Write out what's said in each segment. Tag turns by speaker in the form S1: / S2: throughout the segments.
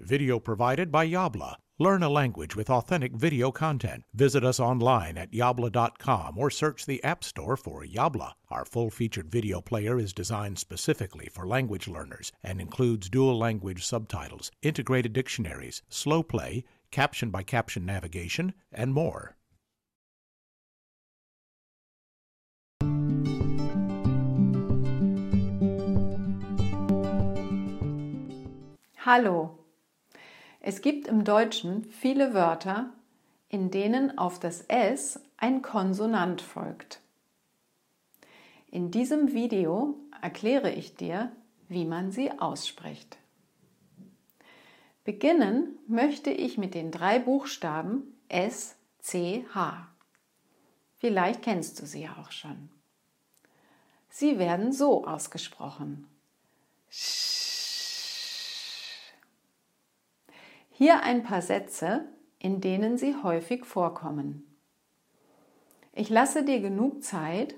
S1: Video provided by Yabla. Learn a language with authentic video content. Visit us online at yabla.com or search the App Store for Yabla. Our full featured video player is designed specifically for language learners and includes dual language subtitles, integrated dictionaries, slow play, caption by caption navigation, and more.
S2: Hallo. Es gibt im Deutschen viele Wörter, in denen auf das S ein Konsonant folgt. In diesem Video erkläre ich dir, wie man sie ausspricht. Beginnen möchte ich mit den drei Buchstaben S, C, H. Vielleicht kennst du sie auch schon. Sie werden so ausgesprochen. Hier ein paar Sätze, in denen sie häufig vorkommen. Ich lasse dir genug Zeit,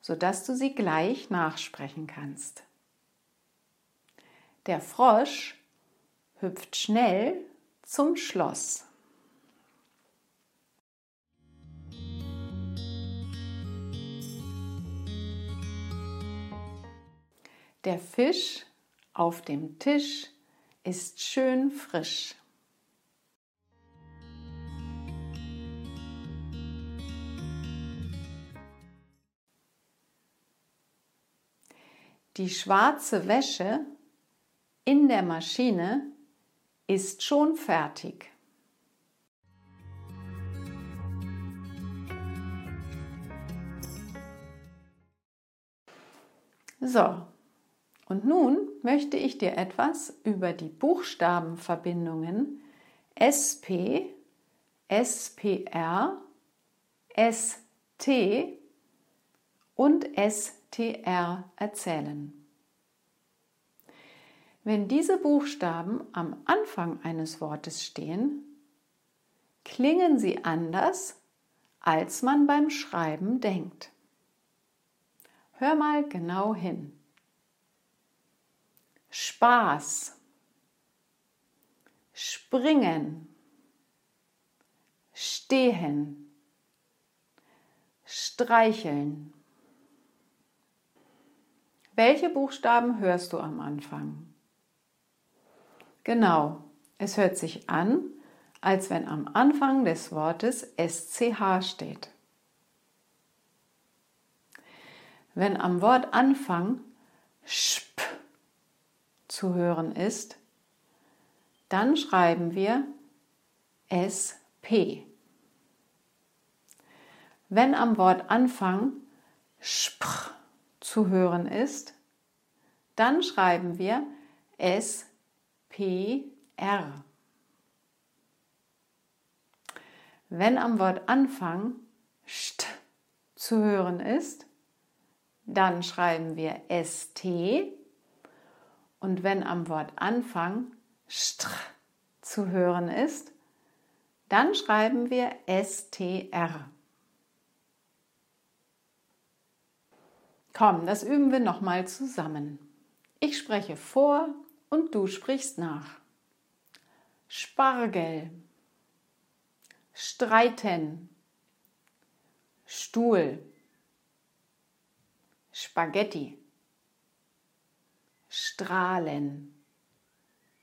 S2: sodass du sie gleich nachsprechen kannst. Der Frosch hüpft schnell zum Schloss. Der Fisch auf dem Tisch ist schön frisch. Die schwarze Wäsche in der Maschine ist schon fertig. So, und nun möchte ich dir etwas über die Buchstabenverbindungen SP, SPR, ST und STR erzählen. Wenn diese Buchstaben am Anfang eines Wortes stehen, klingen sie anders, als man beim Schreiben denkt. Hör mal genau hin. Spaß, springen, stehen, streicheln. Welche Buchstaben hörst du am Anfang? Genau, es hört sich an, als wenn am Anfang des Wortes SCH steht. Wenn am Wortanfang SPP zu hören ist, dann schreiben wir SP. Wenn am Wortanfang SPR zu hören ist, dann schreiben wir SPR. Wenn am Wortanfang ST zu hören ist, dann schreiben wir ST und wenn am Wortanfang str zu hören ist, dann schreiben wir STR. Komm, das üben wir nochmal zusammen. Ich spreche vor und du sprichst nach. Spargel, streiten, Stuhl, Spaghetti. Strahlen,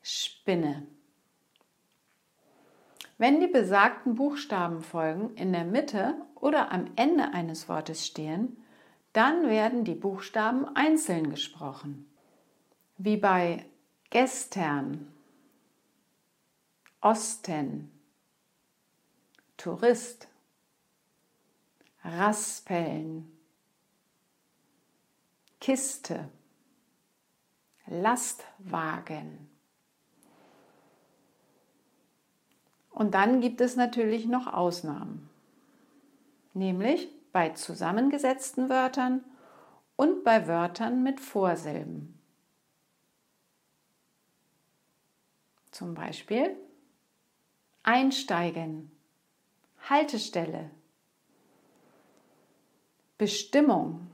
S2: Spinne. Wenn die besagten Buchstabenfolgen in der Mitte oder am Ende eines Wortes stehen, dann werden die Buchstaben einzeln gesprochen, wie bei gestern, Osten, Tourist, Raspeln, Kiste. Lastwagen. Und dann gibt es natürlich noch Ausnahmen, nämlich bei zusammengesetzten Wörtern und bei Wörtern mit Vorsilben. Zum Beispiel einsteigen, Haltestelle, Bestimmung,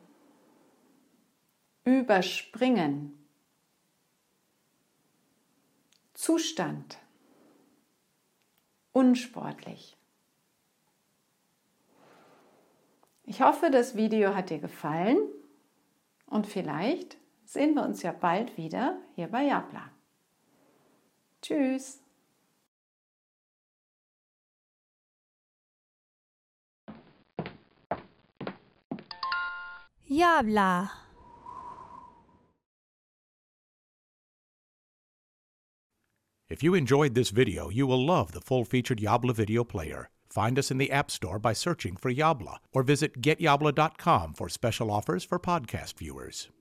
S2: überspringen, Zustand. Unsportlich. Ich hoffe, das Video hat dir gefallen und vielleicht sehen wir uns ja bald wieder hier bei Jabla. Tschüss.
S3: Jabla.
S1: If you enjoyed this video, you will love the full-featured Yabla video player. Find us in the App Store by searching for Yabla or visit getyabla.com for special offers for podcast viewers.